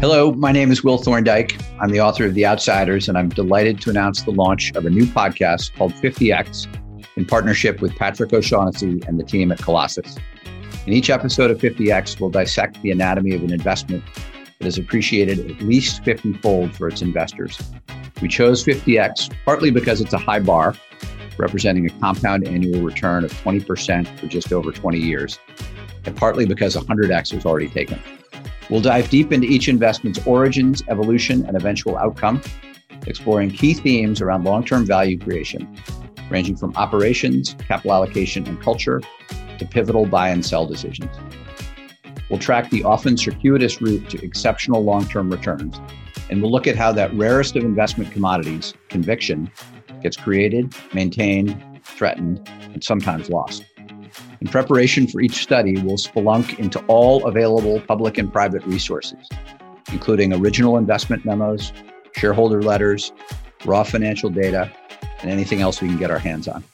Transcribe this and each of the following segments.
Hello, my name is Will Thorndike. I'm the author of The Outsiders, and I'm delighted to announce the launch of a new podcast called 50X in partnership with Patrick O'Shaughnessy and the team at Colossus. In each episode of 50X, we'll dissect the anatomy of an investment that is appreciated at least 50 fold for its investors. We chose 50X partly because it's a high bar, representing a compound annual return of 20% for just over 20 years, and partly because 100X was already taken. We'll dive deep into each investment's origins, evolution, and eventual outcome, exploring key themes around long term value creation, ranging from operations, capital allocation, and culture to pivotal buy and sell decisions. We'll track the often circuitous route to exceptional long term returns, and we'll look at how that rarest of investment commodities, conviction, gets created, maintained, threatened, and sometimes lost. In preparation for each study, we'll spelunk into all available public and private resources, including original investment memos, shareholder letters, raw financial data, and anything else we can get our hands on.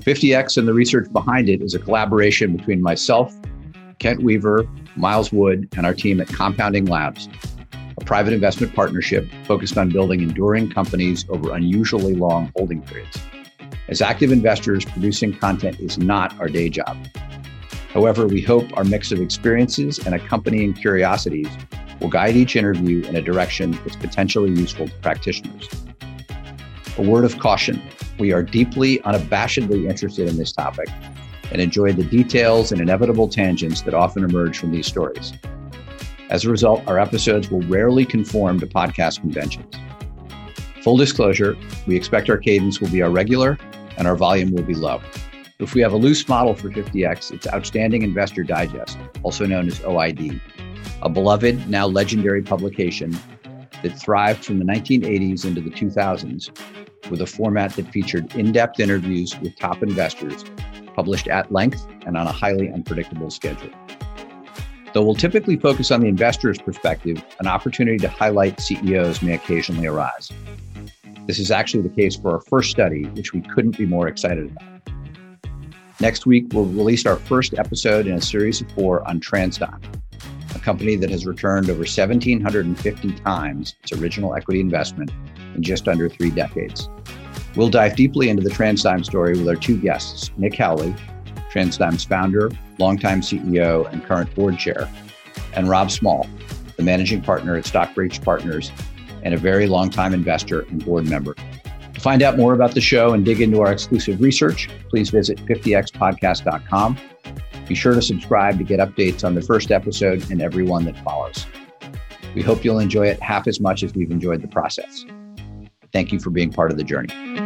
50X and the research behind it is a collaboration between myself, Kent Weaver, Miles Wood, and our team at Compounding Labs, a private investment partnership focused on building enduring companies over unusually long holding periods. As active investors, producing content is not our day job. However, we hope our mix of experiences and accompanying curiosities will guide each interview in a direction that's potentially useful to practitioners. A word of caution we are deeply, unabashedly interested in this topic and enjoy the details and inevitable tangents that often emerge from these stories. As a result, our episodes will rarely conform to podcast conventions. Full disclosure, we expect our cadence will be our regular and our volume will be low. If we have a loose model for 50X, it's Outstanding Investor Digest, also known as OID, a beloved, now legendary publication that thrived from the 1980s into the 2000s with a format that featured in depth interviews with top investors, published at length and on a highly unpredictable schedule. Though we'll typically focus on the investor's perspective, an opportunity to highlight CEOs may occasionally arise. This is actually the case for our first study, which we couldn't be more excited about. Next week, we'll release our first episode in a series of four on TransDigm, a company that has returned over 1,750 times its original equity investment in just under three decades. We'll dive deeply into the TransDigm story with our two guests, Nick Howley, TransDigm's founder, longtime CEO, and current board chair, and Rob Small, the managing partner at Stockbridge Partners and a very long-time investor and board member. To find out more about the show and dig into our exclusive research, please visit 50xpodcast.com. Be sure to subscribe to get updates on the first episode and every one that follows. We hope you'll enjoy it half as much as we've enjoyed the process. Thank you for being part of the journey.